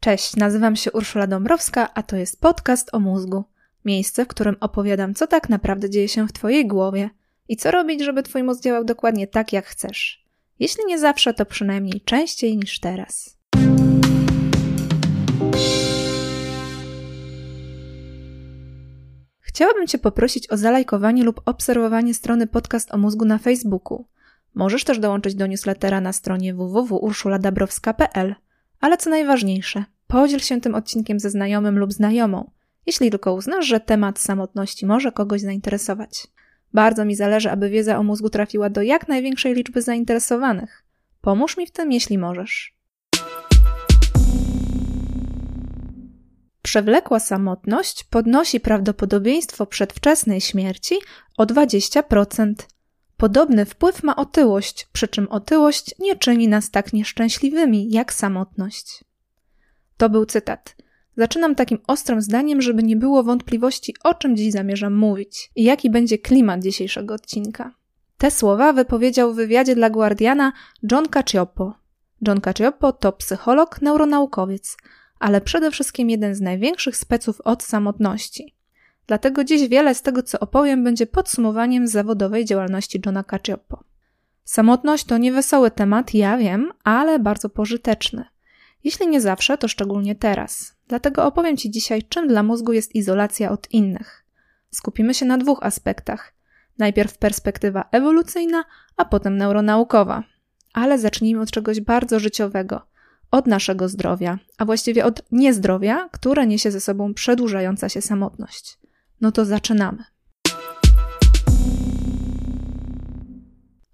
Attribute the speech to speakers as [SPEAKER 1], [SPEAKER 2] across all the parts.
[SPEAKER 1] Cześć, nazywam się Urszula Dąbrowska, a to jest podcast o mózgu. Miejsce, w którym opowiadam, co tak naprawdę dzieje się w Twojej głowie i co robić, żeby Twój mózg działał dokładnie tak, jak chcesz. Jeśli nie zawsze, to przynajmniej częściej niż teraz. Chciałabym Cię poprosić o zalajkowanie lub obserwowanie strony podcast o mózgu na Facebooku. Możesz też dołączyć do newslettera na stronie www.urszuladabrowska.pl. Ale co najważniejsze, podziel się tym odcinkiem ze znajomym lub znajomą, jeśli tylko uznasz, że temat samotności może kogoś zainteresować. Bardzo mi zależy, aby wiedza o mózgu trafiła do jak największej liczby zainteresowanych. Pomóż mi w tym, jeśli możesz. Przewlekła samotność podnosi prawdopodobieństwo przedwczesnej śmierci o 20%. Podobny wpływ ma otyłość, przy czym otyłość nie czyni nas tak nieszczęśliwymi jak samotność. To był cytat. Zaczynam takim ostrym zdaniem, żeby nie było wątpliwości, o czym dziś zamierzam mówić i jaki będzie klimat dzisiejszego odcinka. Te słowa wypowiedział w wywiadzie dla Guardiana John Cacioppo. John Cacioppo to psycholog, neuronaukowiec, ale przede wszystkim jeden z największych speców od samotności. Dlatego dziś wiele z tego, co opowiem, będzie podsumowaniem zawodowej działalności Johna Cacioppo. Samotność to niewesoły temat, ja wiem, ale bardzo pożyteczny. Jeśli nie zawsze, to szczególnie teraz. Dlatego opowiem Ci dzisiaj, czym dla mózgu jest izolacja od innych. Skupimy się na dwóch aspektach. Najpierw perspektywa ewolucyjna, a potem neuronaukowa. Ale zacznijmy od czegoś bardzo życiowego od naszego zdrowia, a właściwie od niezdrowia, które niesie ze sobą przedłużająca się samotność. No to zaczynamy.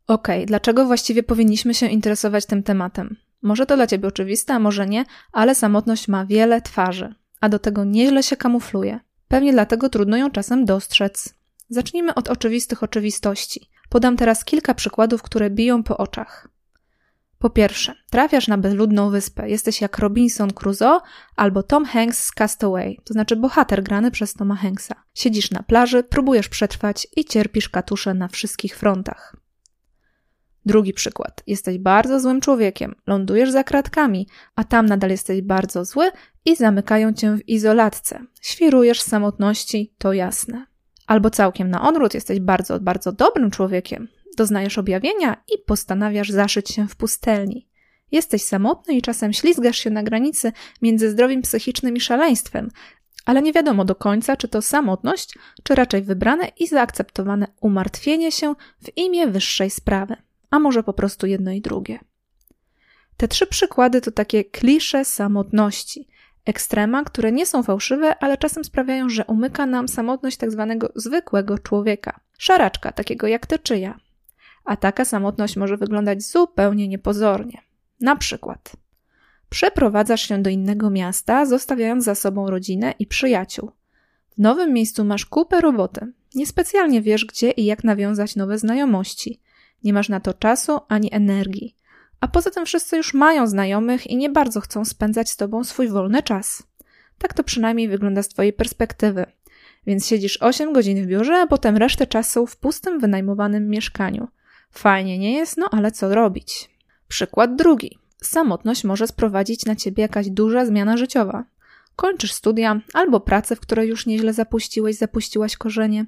[SPEAKER 1] Ok, dlaczego właściwie powinniśmy się interesować tym tematem? Może to dla ciebie oczywiste, a może nie, ale samotność ma wiele twarzy, a do tego nieźle się kamufluje. Pewnie dlatego trudno ją czasem dostrzec. Zacznijmy od oczywistych oczywistości. Podam teraz kilka przykładów, które biją po oczach. Po pierwsze, trafiasz na bezludną wyspę. Jesteś jak Robinson Crusoe albo Tom Hanks z Castaway, to znaczy bohater grany przez Toma Hanksa. Siedzisz na plaży, próbujesz przetrwać i cierpisz katusze na wszystkich frontach. Drugi przykład. Jesteś bardzo złym człowiekiem, lądujesz za kratkami, a tam nadal jesteś bardzo zły i zamykają cię w izolatce. Świrujesz samotności, to jasne. Albo całkiem na odwrót, jesteś bardzo, bardzo dobrym człowiekiem, doznajesz objawienia i postanawiasz zaszyć się w pustelni. Jesteś samotny i czasem ślizgasz się na granicy między zdrowiem psychicznym i szaleństwem, ale nie wiadomo do końca, czy to samotność, czy raczej wybrane i zaakceptowane umartwienie się w imię wyższej sprawy, a może po prostu jedno i drugie. Te trzy przykłady to takie klisze samotności, ekstrema, które nie są fałszywe, ale czasem sprawiają, że umyka nam samotność tak zwanego zwykłego człowieka. Szaraczka, takiego jak ty czy ja a taka samotność może wyglądać zupełnie niepozornie. Na przykład, przeprowadzasz się do innego miasta, zostawiając za sobą rodzinę i przyjaciół. W nowym miejscu masz kupę roboty. Niespecjalnie wiesz, gdzie i jak nawiązać nowe znajomości. Nie masz na to czasu ani energii. A poza tym wszyscy już mają znajomych i nie bardzo chcą spędzać z tobą swój wolny czas. Tak to przynajmniej wygląda z twojej perspektywy. Więc siedzisz 8 godzin w biurze, a potem resztę czasu w pustym, wynajmowanym mieszkaniu. Fajnie nie jest, no ale co robić? Przykład drugi. Samotność może sprowadzić na ciebie jakaś duża zmiana życiowa. Kończysz studia, albo pracę, w której już nieźle zapuściłeś, zapuściłaś korzenie,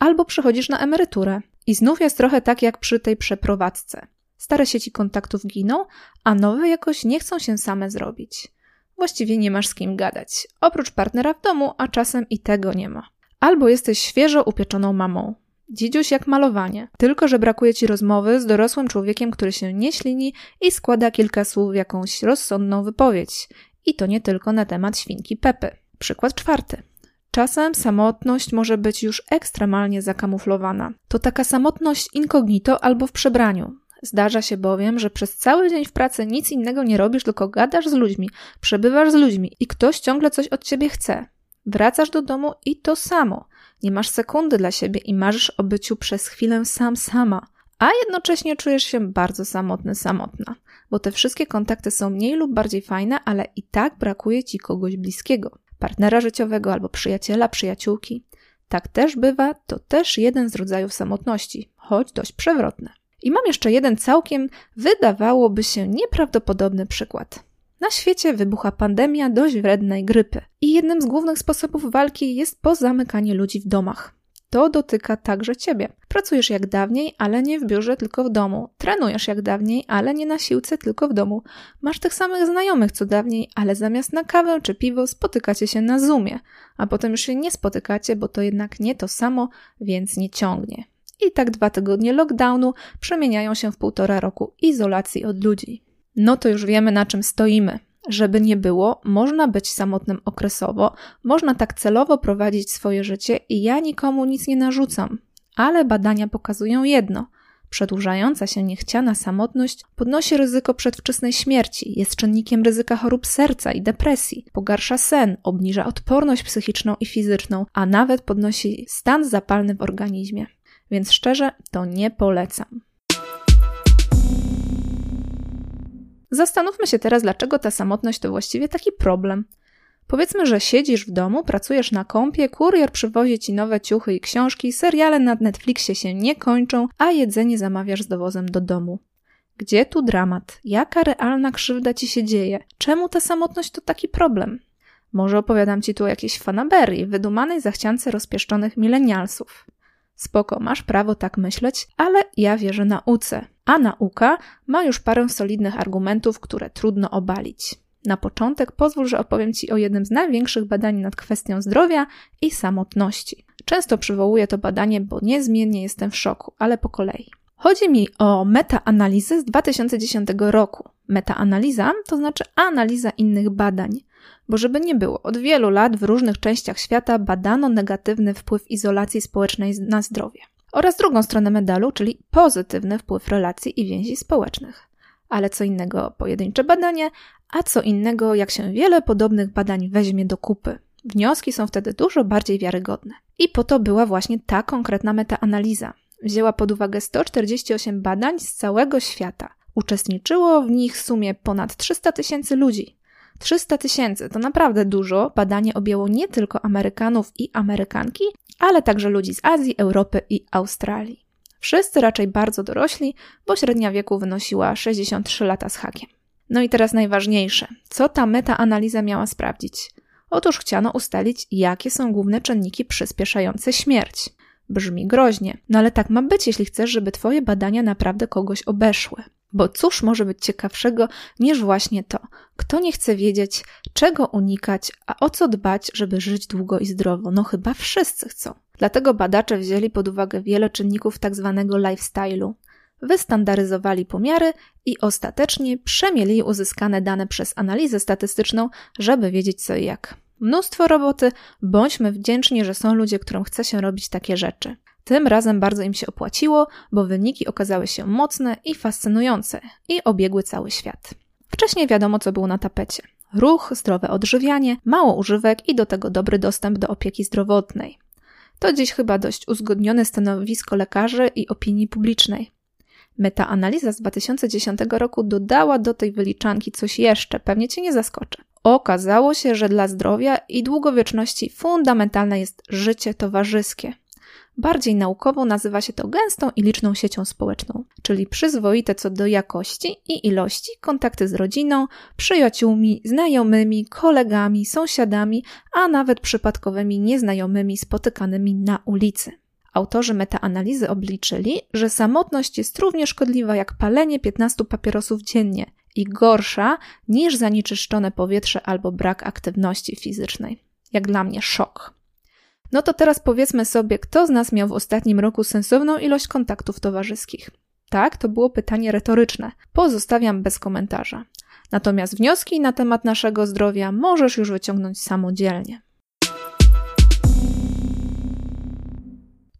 [SPEAKER 1] albo przechodzisz na emeryturę. I znów jest trochę tak jak przy tej przeprowadzce. Stare sieci kontaktów giną, a nowe jakoś nie chcą się same zrobić. Właściwie nie masz z kim gadać, oprócz partnera w domu, a czasem i tego nie ma. Albo jesteś świeżo upieczoną mamą. Dzidziuś jak malowanie, tylko że brakuje ci rozmowy z dorosłym człowiekiem, który się nie ślini i składa kilka słów w jakąś rozsądną wypowiedź. I to nie tylko na temat świnki Pepy. Przykład czwarty. Czasem samotność może być już ekstremalnie zakamuflowana. To taka samotność incognito albo w przebraniu. Zdarza się bowiem, że przez cały dzień w pracy nic innego nie robisz, tylko gadasz z ludźmi, przebywasz z ludźmi i ktoś ciągle coś od ciebie chce. Wracasz do domu i to samo. Nie masz sekundy dla siebie i marzysz o byciu przez chwilę sam sama, a jednocześnie czujesz się bardzo samotny, samotna, bo te wszystkie kontakty są mniej lub bardziej fajne, ale i tak brakuje ci kogoś bliskiego, partnera życiowego albo przyjaciela, przyjaciółki. Tak też bywa, to też jeden z rodzajów samotności, choć dość przewrotny. I mam jeszcze jeden całkiem, wydawałoby się, nieprawdopodobny przykład. Na świecie wybucha pandemia dość wrednej grypy i jednym z głównych sposobów walki jest pozamykanie ludzi w domach. To dotyka także ciebie. Pracujesz jak dawniej, ale nie w biurze, tylko w domu. Trenujesz jak dawniej, ale nie na siłce, tylko w domu. Masz tych samych znajomych co dawniej, ale zamiast na kawę czy piwo spotykacie się na Zoomie, a potem już się nie spotykacie, bo to jednak nie to samo, więc nie ciągnie. I tak dwa tygodnie lockdownu przemieniają się w półtora roku izolacji od ludzi. No to już wiemy na czym stoimy. Żeby nie było, można być samotnym okresowo, można tak celowo prowadzić swoje życie i ja nikomu nic nie narzucam. Ale badania pokazują jedno. Przedłużająca się niechciana samotność podnosi ryzyko przedwczesnej śmierci, jest czynnikiem ryzyka chorób serca i depresji, pogarsza sen, obniża odporność psychiczną i fizyczną, a nawet podnosi stan zapalny w organizmie. Więc szczerze, to nie polecam. Zastanówmy się teraz, dlaczego ta samotność to właściwie taki problem. Powiedzmy, że siedzisz w domu, pracujesz na kąpie, kurier przywozi ci nowe ciuchy i książki, seriale na Netflixie się nie kończą, a jedzenie zamawiasz z dowozem do domu. Gdzie tu dramat? Jaka realna krzywda ci się dzieje? Czemu ta samotność to taki problem? Może opowiadam ci tu o jakiejś fanaberii, wydumanej zachciance rozpieszczonych milenialsów. Spoko, masz prawo tak myśleć, ale ja wierzę nauce. A nauka ma już parę solidnych argumentów, które trudno obalić. Na początek pozwól, że opowiem Ci o jednym z największych badań nad kwestią zdrowia i samotności. Często przywołuję to badanie, bo niezmiennie jestem w szoku, ale po kolei. Chodzi mi o metaanalizę z 2010 roku. Metaanaliza to znaczy analiza innych badań. Bo żeby nie było, od wielu lat w różnych częściach świata badano negatywny wpływ izolacji społecznej na zdrowie. Oraz drugą stronę medalu, czyli pozytywny wpływ relacji i więzi społecznych. Ale co innego pojedyncze badanie, a co innego jak się wiele podobnych badań weźmie do kupy. Wnioski są wtedy dużo bardziej wiarygodne. I po to była właśnie ta konkretna metaanaliza. Wzięła pod uwagę 148 badań z całego świata. Uczestniczyło w nich w sumie ponad 300 tysięcy ludzi. 300 tysięcy to naprawdę dużo. Badanie objęło nie tylko Amerykanów i Amerykanki, ale także ludzi z Azji, Europy i Australii. Wszyscy raczej bardzo dorośli, bo średnia wieku wynosiła 63 lata z hakiem. No i teraz najważniejsze. Co ta metaanaliza miała sprawdzić? Otóż chciano ustalić, jakie są główne czynniki przyspieszające śmierć. Brzmi groźnie, no ale tak ma być, jeśli chcesz, żeby Twoje badania naprawdę kogoś obeszły. Bo cóż może być ciekawszego niż właśnie to? Kto nie chce wiedzieć, czego unikać, a o co dbać, żeby żyć długo i zdrowo? No chyba wszyscy chcą. Dlatego badacze wzięli pod uwagę wiele czynników. Tak lifestyle'u. Wystandaryzowali pomiary i ostatecznie przemieli uzyskane dane przez analizę statystyczną, żeby wiedzieć co i jak. Mnóstwo roboty, bądźmy wdzięczni, że są ludzie, którym chce się robić takie rzeczy. Tym razem bardzo im się opłaciło, bo wyniki okazały się mocne i fascynujące i obiegły cały świat. Wcześniej wiadomo, co było na tapecie. Ruch, zdrowe odżywianie, mało używek i do tego dobry dostęp do opieki zdrowotnej. To dziś chyba dość uzgodnione stanowisko lekarzy i opinii publicznej. Metaanaliza z 2010 roku dodała do tej wyliczanki coś jeszcze, pewnie cię nie zaskoczę. Okazało się, że dla zdrowia i długowieczności fundamentalne jest życie towarzyskie. Bardziej naukowo nazywa się to gęstą i liczną siecią społeczną, czyli przyzwoite co do jakości i ilości kontakty z rodziną, przyjaciółmi, znajomymi, kolegami, sąsiadami, a nawet przypadkowymi nieznajomymi spotykanymi na ulicy. Autorzy metaanalizy obliczyli, że samotność jest równie szkodliwa jak palenie 15 papierosów dziennie i gorsza niż zanieczyszczone powietrze albo brak aktywności fizycznej. Jak dla mnie szok. No to teraz powiedzmy sobie, kto z nas miał w ostatnim roku sensowną ilość kontaktów towarzyskich? Tak, to było pytanie retoryczne. Pozostawiam bez komentarza. Natomiast wnioski na temat naszego zdrowia możesz już wyciągnąć samodzielnie.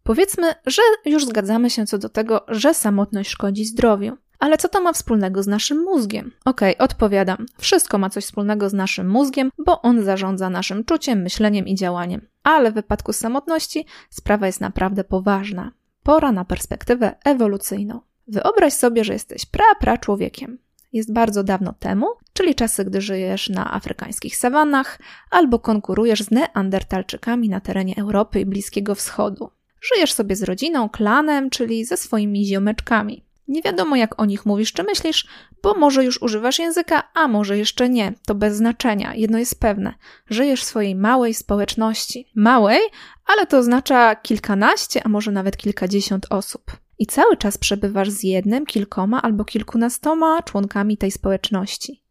[SPEAKER 1] Powiedzmy, że już zgadzamy się co do tego, że samotność szkodzi zdrowiu. Ale co to ma wspólnego z naszym mózgiem? Okej, okay, odpowiadam. Wszystko ma coś wspólnego z naszym mózgiem, bo on zarządza naszym czuciem, myśleniem i działaniem. Ale w wypadku samotności sprawa jest naprawdę poważna. Pora na perspektywę ewolucyjną. Wyobraź sobie, że jesteś pra-pra człowiekiem. Jest bardzo dawno temu, czyli czasy, gdy żyjesz na afrykańskich sawannach albo konkurujesz z neandertalczykami na terenie Europy i Bliskiego Wschodu. Żyjesz sobie z rodziną, klanem, czyli ze swoimi ziomeczkami. Nie wiadomo, jak o nich mówisz czy myślisz, bo może już używasz języka, a może jeszcze nie. To bez znaczenia. Jedno jest pewne: żyjesz w swojej małej społeczności. Małej, ale to oznacza kilkanaście, a może nawet kilkadziesiąt osób. I cały czas przebywasz z jednym, kilkoma albo kilkunastoma członkami tej społeczności.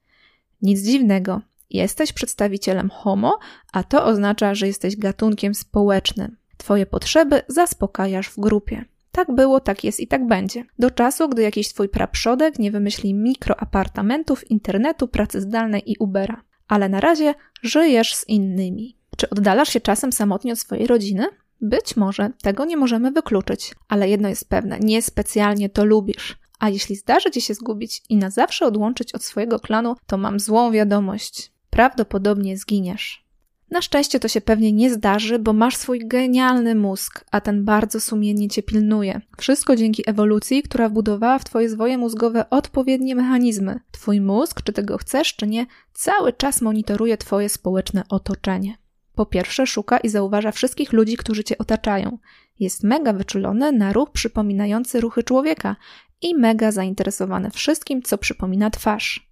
[SPEAKER 1] Nic dziwnego. Jesteś przedstawicielem homo, a to oznacza, że jesteś gatunkiem społecznym. Twoje potrzeby zaspokajasz w grupie. Tak było, tak jest i tak będzie. Do czasu, gdy jakiś twój praprzodek nie wymyśli mikroapartamentów, internetu, pracy zdalnej i Ubera. Ale na razie żyjesz z innymi. Czy oddalasz się czasem samotnie od swojej rodziny? Być może, tego nie możemy wykluczyć, ale jedno jest pewne, niespecjalnie to lubisz. A jeśli zdarzy ci się zgubić i na zawsze odłączyć od swojego klanu, to mam złą wiadomość. Prawdopodobnie zginiesz. Na szczęście to się pewnie nie zdarzy, bo masz swój genialny mózg, a ten bardzo sumiennie cię pilnuje. Wszystko dzięki ewolucji, która wbudowała w twoje zwoje mózgowe odpowiednie mechanizmy. Twój mózg, czy tego chcesz, czy nie, cały czas monitoruje twoje społeczne otoczenie. Po pierwsze, szuka i zauważa wszystkich ludzi, którzy cię otaczają. Jest mega wyczulony na ruch przypominający ruchy człowieka i mega zainteresowany wszystkim, co przypomina twarz.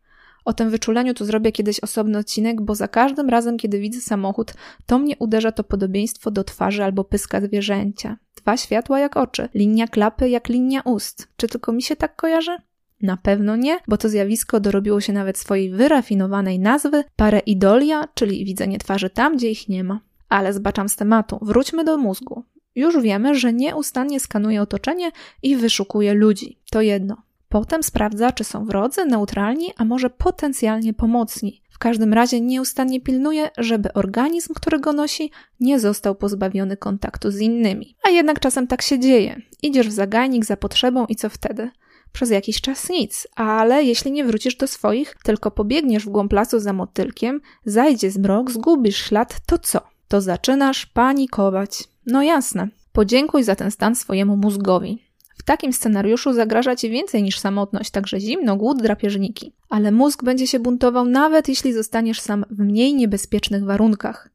[SPEAKER 1] O tym wyczuleniu tu zrobię kiedyś osobny odcinek, bo za każdym razem, kiedy widzę samochód, to mnie uderza to podobieństwo do twarzy albo pyska zwierzęcia. Dwa światła jak oczy, linia klapy jak linia ust. Czy tylko mi się tak kojarzy? Na pewno nie, bo to zjawisko dorobiło się nawet swojej wyrafinowanej nazwy pareidolia, czyli widzenie twarzy tam, gdzie ich nie ma. Ale zbaczam z tematu. Wróćmy do mózgu. Już wiemy, że nieustannie skanuje otoczenie i wyszukuje ludzi. To jedno. Potem sprawdza, czy są wrodzy, neutralni, a może potencjalnie pomocni. W każdym razie nieustannie pilnuje, żeby organizm, który go nosi, nie został pozbawiony kontaktu z innymi. A jednak czasem tak się dzieje. Idziesz w zagajnik za potrzebą i co wtedy? Przez jakiś czas nic, ale jeśli nie wrócisz do swoich, tylko pobiegniesz w głąb lasu za motylkiem, zajdzie zmrok, zgubisz ślad, to co? To zaczynasz panikować. No jasne. Podziękuj za ten stan swojemu mózgowi. W takim scenariuszu zagraża ci więcej niż samotność, także zimno, głód, drapieżniki. Ale mózg będzie się buntował nawet jeśli zostaniesz sam w mniej niebezpiecznych warunkach.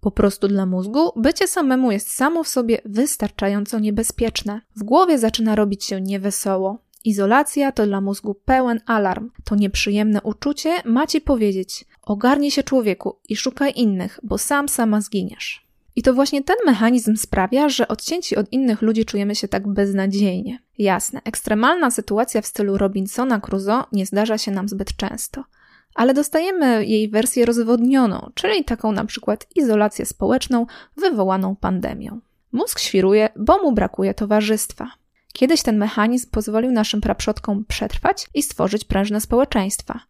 [SPEAKER 1] Po prostu dla mózgu bycie samemu jest samo w sobie wystarczająco niebezpieczne. W głowie zaczyna robić się niewesoło. Izolacja to dla mózgu pełen alarm. To nieprzyjemne uczucie ma ci powiedzieć: ogarnij się człowieku i szukaj innych, bo sam sama zginiesz. I to właśnie ten mechanizm sprawia, że odcięci od innych ludzi czujemy się tak beznadziejnie. Jasne, ekstremalna sytuacja w stylu Robinsona Crusoe nie zdarza się nam zbyt często, ale dostajemy jej wersję rozwodnioną, czyli taką na przykład izolację społeczną wywołaną pandemią. Mózg świruje, bo mu brakuje towarzystwa. Kiedyś ten mechanizm pozwolił naszym praprzodkom przetrwać i stworzyć prężne społeczeństwa.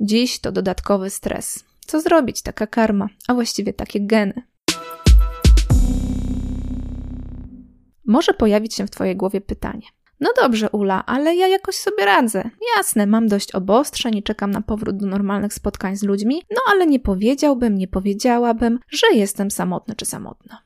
[SPEAKER 1] Dziś to dodatkowy stres. Co zrobić? Taka karma, a właściwie takie geny. Może pojawić się w Twojej głowie pytanie. No dobrze, Ula, ale ja jakoś sobie radzę. Jasne, mam dość obostrzeń i czekam na powrót do normalnych spotkań z ludźmi, no ale nie powiedziałbym, nie powiedziałabym, że jestem samotny czy samotna.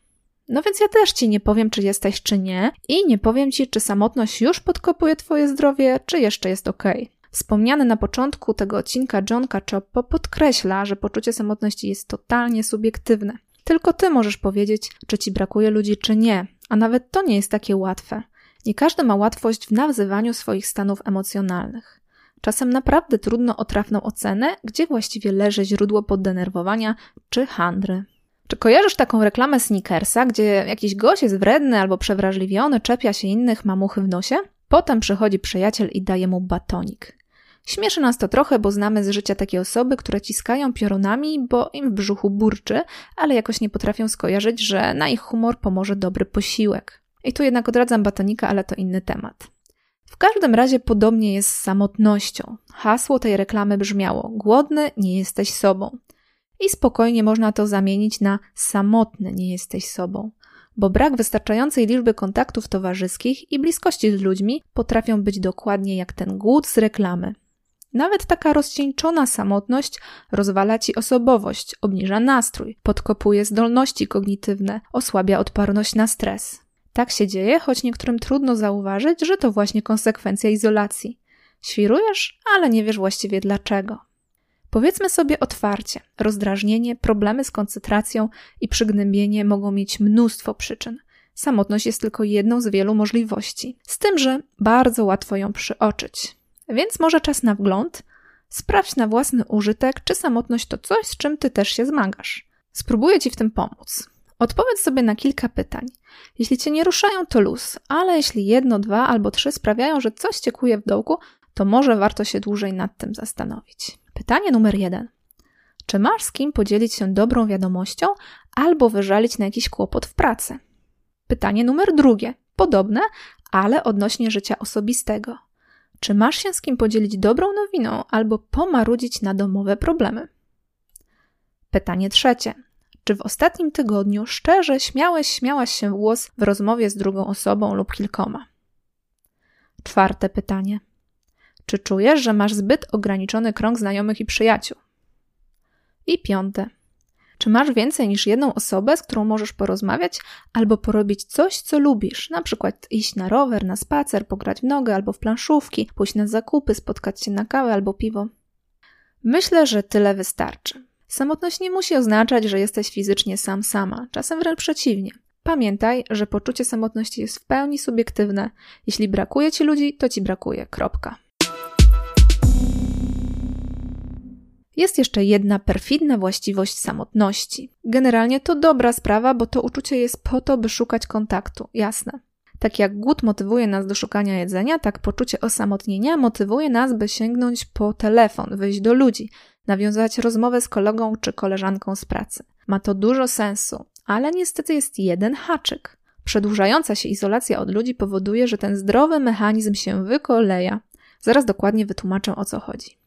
[SPEAKER 1] No więc ja też ci nie powiem, czy jesteś, czy nie, i nie powiem ci, czy samotność już podkopuje twoje zdrowie, czy jeszcze jest ok. Wspomniany na początku tego odcinka John Cacioppo podkreśla, że poczucie samotności jest totalnie subiektywne. Tylko ty możesz powiedzieć, czy ci brakuje ludzi, czy nie, a nawet to nie jest takie łatwe. Nie każdy ma łatwość w nazywaniu swoich stanów emocjonalnych. Czasem naprawdę trudno o trafną ocenę, gdzie właściwie leży źródło poddenerwowania czy handry. Czy kojarzysz taką reklamę Snickersa, gdzie jakiś gość jest wredny albo przewrażliwiony, czepia się innych, ma muchy w nosie? Potem przychodzi przyjaciel i daje mu batonik. Śmieszy nas to trochę, bo znamy z życia takie osoby, które ciskają piorunami, bo im w brzuchu burczy, ale jakoś nie potrafią skojarzyć, że na ich humor pomoże dobry posiłek. I tu jednak odradzam batonika, ale to inny temat. W każdym razie podobnie jest z samotnością. Hasło tej reklamy brzmiało: Głodny, nie jesteś sobą. I spokojnie można to zamienić na samotny, nie jesteś sobą bo brak wystarczającej liczby kontaktów towarzyskich i bliskości z ludźmi potrafią być dokładnie jak ten głód z reklamy. Nawet taka rozcieńczona samotność rozwala ci osobowość, obniża nastrój, podkopuje zdolności kognitywne, osłabia odporność na stres. Tak się dzieje, choć niektórym trudno zauważyć, że to właśnie konsekwencja izolacji. Świrujesz, ale nie wiesz właściwie dlaczego. Powiedzmy sobie otwarcie, rozdrażnienie, problemy z koncentracją i przygnębienie mogą mieć mnóstwo przyczyn. Samotność jest tylko jedną z wielu możliwości, z tym, że bardzo łatwo ją przyoczyć. Więc może czas na wgląd. Sprawdź na własny użytek, czy samotność to coś, z czym ty też się zmagasz. Spróbuję ci w tym pomóc. Odpowiedz sobie na kilka pytań. Jeśli cię nie ruszają, to luz, ale jeśli jedno, dwa albo trzy sprawiają, że coś cię kuje w dołku, to może warto się dłużej nad tym zastanowić. Pytanie numer jeden. Czy masz z kim podzielić się dobrą wiadomością albo wyżalić na jakiś kłopot w pracy? Pytanie numer drugie. Podobne, ale odnośnie życia osobistego. Czy masz się z kim podzielić dobrą nowiną albo pomarudzić na domowe problemy? Pytanie trzecie. Czy w ostatnim tygodniu szczerze śmiałeś, śmiałaś się w głos w rozmowie z drugą osobą lub kilkoma? Czwarte pytanie. Czy czujesz, że masz zbyt ograniczony krąg znajomych i przyjaciół? I piąte. Czy masz więcej niż jedną osobę, z którą możesz porozmawiać albo porobić coś, co lubisz? Na przykład iść na rower, na spacer, pograć w nogę albo w planszówki, pójść na zakupy, spotkać się na kawę albo piwo. Myślę, że tyle wystarczy. Samotność nie musi oznaczać, że jesteś fizycznie sam sama, czasem wręcz przeciwnie. Pamiętaj, że poczucie samotności jest w pełni subiektywne. Jeśli brakuje ci ludzi, to ci brakuje. Kropka. Jest jeszcze jedna perfidna właściwość samotności. Generalnie to dobra sprawa, bo to uczucie jest po to, by szukać kontaktu, jasne. Tak jak głód motywuje nas do szukania jedzenia, tak poczucie osamotnienia motywuje nas, by sięgnąć po telefon, wyjść do ludzi, nawiązać rozmowę z kolegą czy koleżanką z pracy. Ma to dużo sensu, ale niestety jest jeden haczyk. Przedłużająca się izolacja od ludzi powoduje, że ten zdrowy mechanizm się wykoleja. Zaraz dokładnie wytłumaczę o co chodzi.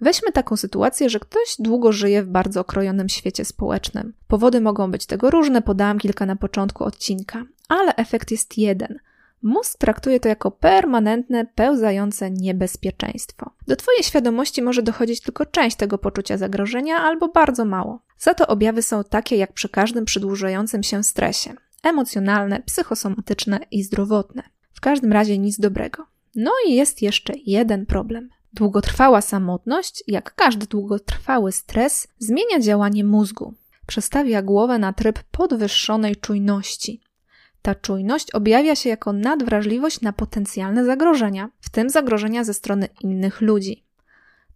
[SPEAKER 1] Weźmy taką sytuację, że ktoś długo żyje w bardzo okrojonym świecie społecznym. Powody mogą być tego różne, podałam kilka na początku odcinka, ale efekt jest jeden. Mózg traktuje to jako permanentne, pełzające niebezpieczeństwo. Do Twojej świadomości może dochodzić tylko część tego poczucia zagrożenia albo bardzo mało. Za to objawy są takie jak przy każdym przedłużającym się stresie: emocjonalne, psychosomatyczne i zdrowotne. W każdym razie nic dobrego. No i jest jeszcze jeden problem. Długotrwała samotność, jak każdy długotrwały stres, zmienia działanie mózgu. Przestawia głowę na tryb podwyższonej czujności. Ta czujność objawia się jako nadwrażliwość na potencjalne zagrożenia, w tym zagrożenia ze strony innych ludzi.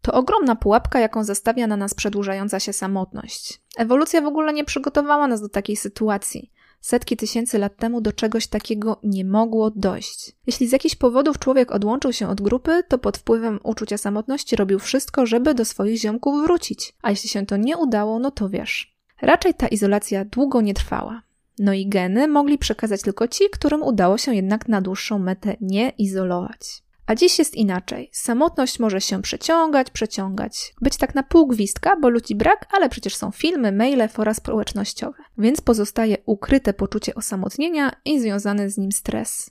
[SPEAKER 1] To ogromna pułapka, jaką zastawia na nas przedłużająca się samotność. Ewolucja w ogóle nie przygotowała nas do takiej sytuacji. Setki tysięcy lat temu do czegoś takiego nie mogło dojść. Jeśli z jakichś powodów człowiek odłączył się od grupy, to pod wpływem uczucia samotności robił wszystko, żeby do swoich ziomków wrócić. A jeśli się to nie udało, no to wiesz. Raczej ta izolacja długo nie trwała. No i geny mogli przekazać tylko ci, którym udało się jednak na dłuższą metę nie izolować. A dziś jest inaczej. Samotność może się przeciągać, przeciągać. Być tak na pół gwizdka, bo ludzi brak, ale przecież są filmy, maile, fora społecznościowe. Więc pozostaje ukryte poczucie osamotnienia i związany z nim stres.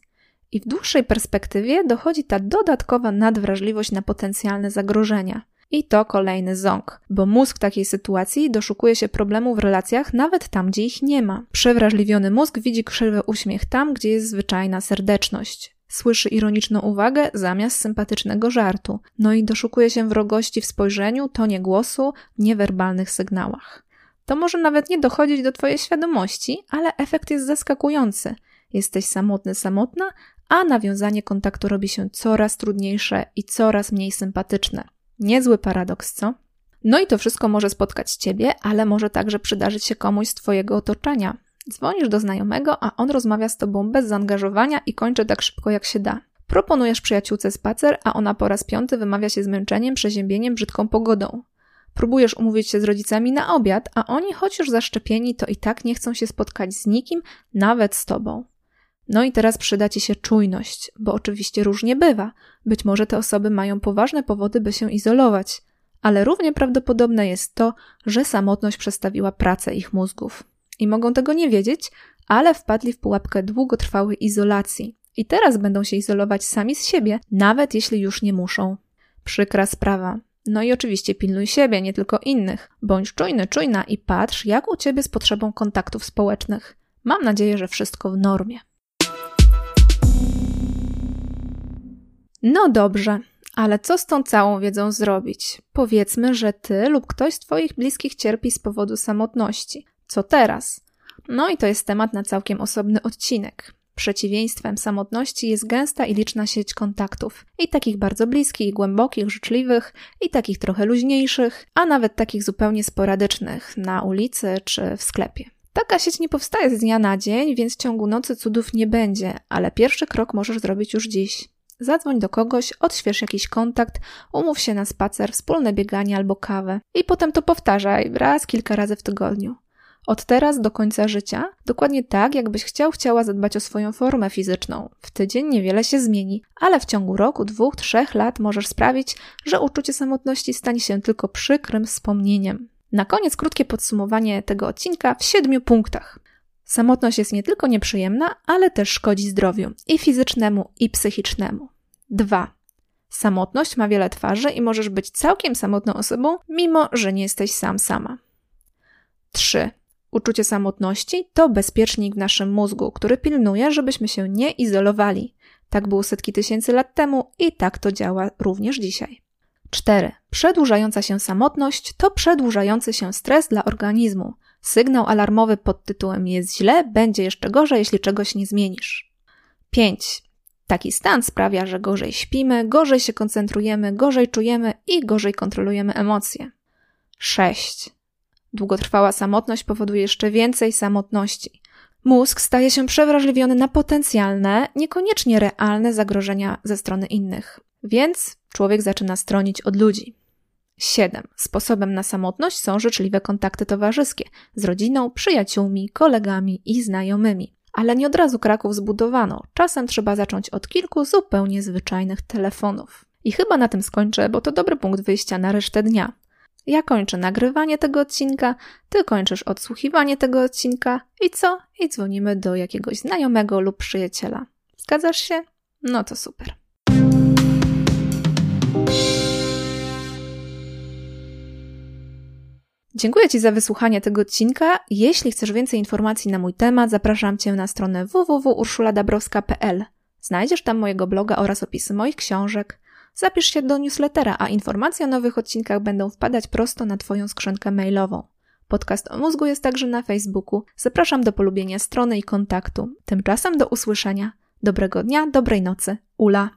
[SPEAKER 1] I w dłuższej perspektywie dochodzi ta dodatkowa nadwrażliwość na potencjalne zagrożenia. I to kolejny ząg, bo mózg w takiej sytuacji doszukuje się problemu w relacjach nawet tam, gdzie ich nie ma. Przewrażliwiony mózg widzi krzywy uśmiech tam, gdzie jest zwyczajna serdeczność. Słyszy ironiczną uwagę zamiast sympatycznego żartu, no i doszukuje się wrogości w spojrzeniu, tonie głosu, niewerbalnych sygnałach. To może nawet nie dochodzić do Twojej świadomości, ale efekt jest zaskakujący. Jesteś samotny, samotna, a nawiązanie kontaktu robi się coraz trudniejsze i coraz mniej sympatyczne. Niezły paradoks, co? No i to wszystko może spotkać Ciebie, ale może także przydarzyć się komuś z Twojego otoczenia. Dzwonisz do znajomego, a on rozmawia z Tobą bez zaangażowania i kończy tak szybko jak się da. Proponujesz przyjaciółce spacer, a ona po raz piąty wymawia się zmęczeniem, przeziębieniem, brzydką pogodą. Próbujesz umówić się z rodzicami na obiad, a oni, choć już zaszczepieni, to i tak nie chcą się spotkać z nikim, nawet z tobą. No i teraz przyda ci się czujność, bo oczywiście różnie bywa. Być może te osoby mają poważne powody, by się izolować, ale równie prawdopodobne jest to, że samotność przestawiła pracę ich mózgów. I mogą tego nie wiedzieć, ale wpadli w pułapkę długotrwałej izolacji. I teraz będą się izolować sami z siebie, nawet jeśli już nie muszą. Przykra sprawa. No i oczywiście pilnuj siebie, nie tylko innych. Bądź czujny, czujna i patrz, jak u ciebie z potrzebą kontaktów społecznych. Mam nadzieję, że wszystko w normie. No dobrze, ale co z tą całą wiedzą zrobić? Powiedzmy, że ty lub ktoś z twoich bliskich cierpi z powodu samotności. Co teraz? No i to jest temat na całkiem osobny odcinek. Przeciwieństwem samotności jest gęsta i liczna sieć kontaktów. I takich bardzo bliskich, głębokich, życzliwych, i takich trochę luźniejszych, a nawet takich zupełnie sporadycznych na ulicy czy w sklepie. Taka sieć nie powstaje z dnia na dzień, więc w ciągu nocy cudów nie będzie, ale pierwszy krok możesz zrobić już dziś. Zadzwoń do kogoś, odśwież jakiś kontakt, umów się na spacer, wspólne bieganie albo kawę. I potem to powtarzaj raz, kilka razy w tygodniu. Od teraz do końca życia, dokładnie tak, jakbyś chciał, chciała zadbać o swoją formę fizyczną. W tydzień niewiele się zmieni, ale w ciągu roku, dwóch, trzech lat możesz sprawić, że uczucie samotności stanie się tylko przykrym wspomnieniem. Na koniec krótkie podsumowanie tego odcinka w siedmiu punktach. Samotność jest nie tylko nieprzyjemna, ale też szkodzi zdrowiu i fizycznemu, i psychicznemu. 2. Samotność ma wiele twarzy i możesz być całkiem samotną osobą, mimo że nie jesteś sam sama. 3. Uczucie samotności to bezpiecznik w naszym mózgu, który pilnuje, żebyśmy się nie izolowali. Tak było setki tysięcy lat temu i tak to działa również dzisiaj. 4. Przedłużająca się samotność to przedłużający się stres dla organizmu. Sygnał alarmowy pod tytułem jest źle, będzie jeszcze gorzej, jeśli czegoś nie zmienisz. 5. Taki stan sprawia, że gorzej śpimy, gorzej się koncentrujemy, gorzej czujemy i gorzej kontrolujemy emocje. 6. Długotrwała samotność powoduje jeszcze więcej samotności. Mózg staje się przewrażliwiony na potencjalne, niekoniecznie realne zagrożenia ze strony innych, więc człowiek zaczyna stronić od ludzi. 7. Sposobem na samotność są życzliwe kontakty towarzyskie z rodziną, przyjaciółmi, kolegami i znajomymi. Ale nie od razu Kraków zbudowano. Czasem trzeba zacząć od kilku zupełnie zwyczajnych telefonów. I chyba na tym skończę, bo to dobry punkt wyjścia na resztę dnia. Ja kończę nagrywanie tego odcinka, ty kończysz odsłuchiwanie tego odcinka i co? I dzwonimy do jakiegoś znajomego lub przyjaciela. Zgadzasz się? No to super. Dziękuję Ci za wysłuchanie tego odcinka. Jeśli chcesz więcej informacji na mój temat, zapraszam Cię na stronę www.urszuladabrowska.pl. Znajdziesz tam mojego bloga oraz opisy moich książek. Zapisz się do newslettera, a informacje o nowych odcinkach będą wpadać prosto na Twoją skrzynkę mailową. Podcast o mózgu jest także na Facebooku. Zapraszam do polubienia strony i kontaktu. Tymczasem do usłyszenia. Dobrego dnia, dobrej nocy. Ula.